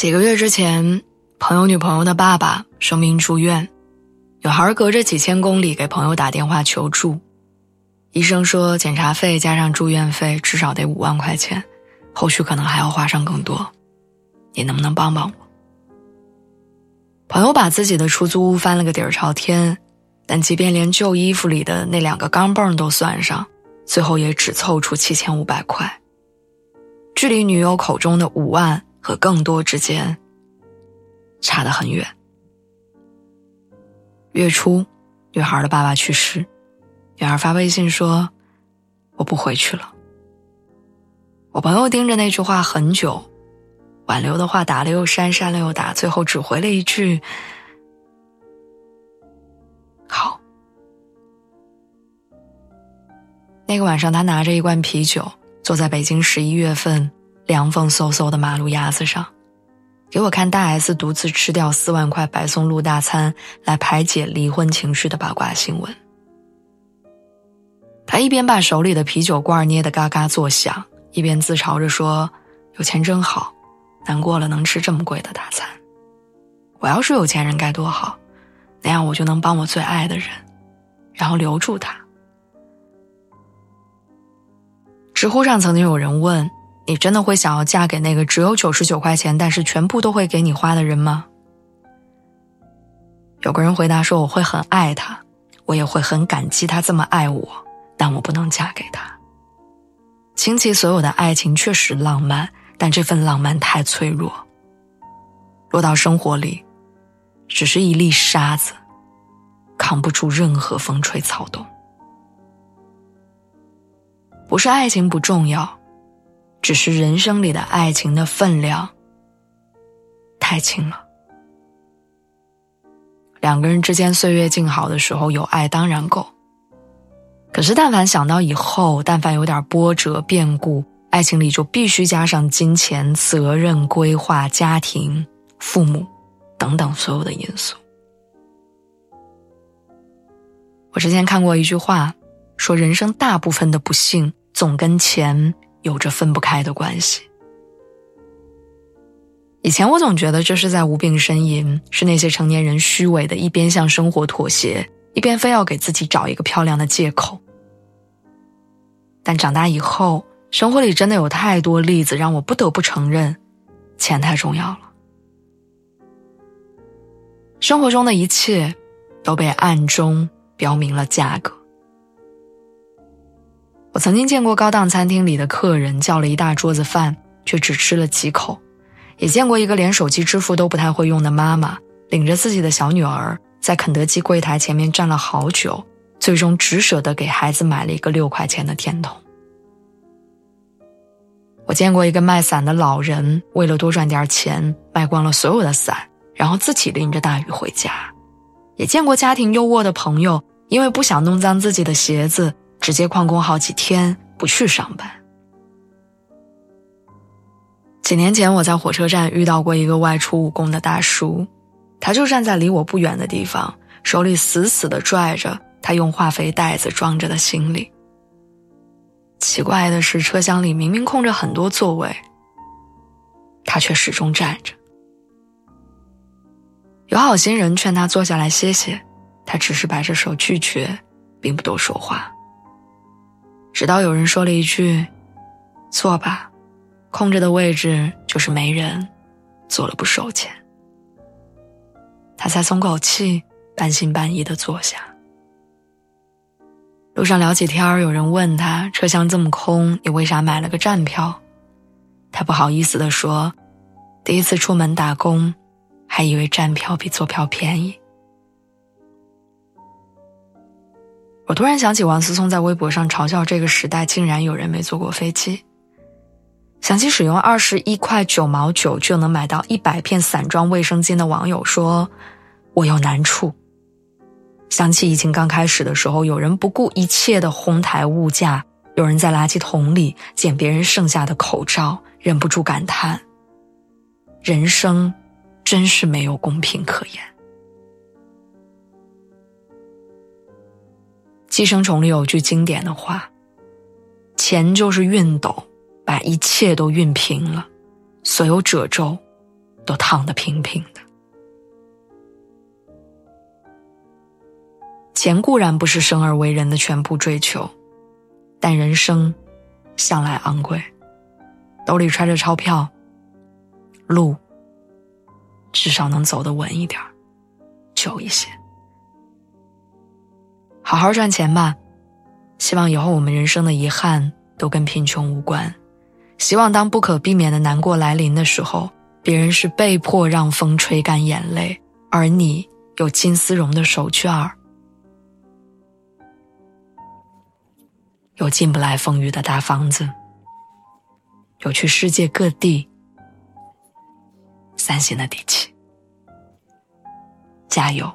几个月之前，朋友女朋友的爸爸生病住院，女孩隔着几千公里给朋友打电话求助。医生说，检查费加上住院费至少得五万块钱，后续可能还要花上更多。你能不能帮帮我？朋友把自己的出租屋翻了个底儿朝天，但即便连旧衣服里的那两个钢镚都算上，最后也只凑出七千五百块，距离女友口中的五万。和更多之间差得很远。月初，女孩的爸爸去世，女孩发微信说：“我不回去了。”我朋友盯着那句话很久，挽留的话打了又删，删了又打，最后只回了一句：“好。”那个晚上，他拿着一罐啤酒，坐在北京十一月份。凉风飕飕的马路牙子上，给我看大 S 独自吃掉四万块白松露大餐来排解离婚情绪的八卦新闻。他一边把手里的啤酒罐捏得嘎嘎作响，一边自嘲着说：“有钱真好，难过了能吃这么贵的大餐。我要是有钱人该多好，那样我就能帮我最爱的人，然后留住他。”知乎上曾经有人问。你真的会想要嫁给那个只有九十九块钱，但是全部都会给你花的人吗？有个人回答说：“我会很爱他，我也会很感激他这么爱我，但我不能嫁给他。”倾其所有的爱情确实浪漫，但这份浪漫太脆弱，落到生活里，只是一粒沙子，扛不住任何风吹草动。不是爱情不重要。只是人生里的爱情的分量太轻了。两个人之间岁月静好的时候，有爱当然够。可是，但凡想到以后，但凡有点波折变故，爱情里就必须加上金钱、责任、规划、家庭、父母等等所有的因素。我之前看过一句话，说人生大部分的不幸总跟钱。有着分不开的关系。以前我总觉得这是在无病呻吟，是那些成年人虚伪的，一边向生活妥协，一边非要给自己找一个漂亮的借口。但长大以后，生活里真的有太多例子让我不得不承认，钱太重要了。生活中的一切，都被暗中标明了价格。我曾经见过高档餐厅里的客人叫了一大桌子饭，却只吃了几口；也见过一个连手机支付都不太会用的妈妈，领着自己的小女儿在肯德基柜台前面站了好久，最终只舍得给孩子买了一个六块钱的甜筒。我见过一个卖伞的老人，为了多赚点钱，卖光了所有的伞，然后自己淋着大雨回家；也见过家庭优渥的朋友，因为不想弄脏自己的鞋子。直接旷工好几天不去上班。几年前，我在火车站遇到过一个外出务工的大叔，他就站在离我不远的地方，手里死死的拽着他用化肥袋子装着的行李。奇怪的是，车厢里明明空着很多座位，他却始终站着。有好心人劝他坐下来歇歇，他只是摆着手拒绝，并不多说话。直到有人说了一句：“坐吧，空着的位置就是没人，坐了不收钱。”他才松口气，半信半疑的坐下。路上聊起天儿，有人问他：“车厢这么空，你为啥买了个站票？”他不好意思的说：“第一次出门打工，还以为站票比坐票便宜。”我突然想起王思聪在微博上嘲笑这个时代竟然有人没坐过飞机。想起使用二十一块九毛九就能买到一百片散装卫生巾的网友说：“我有难处。”想起疫情刚开始的时候，有人不顾一切的哄抬物价，有人在垃圾桶里捡别人剩下的口罩，忍不住感叹：“人生真是没有公平可言。”寄生虫里有句经典的话：“钱就是熨斗，把一切都熨平了，所有褶皱都烫得平平的。钱固然不是生而为人的全部追求，但人生向来昂贵，兜里揣着钞票，路至少能走得稳一点久一些。好好赚钱吧，希望以后我们人生的遗憾都跟贫穷无关。希望当不可避免的难过来临的时候，别人是被迫让风吹干眼泪，而你有金丝绒的手绢儿，有进不来风雨的大房子，有去世界各地散心的底气。加油！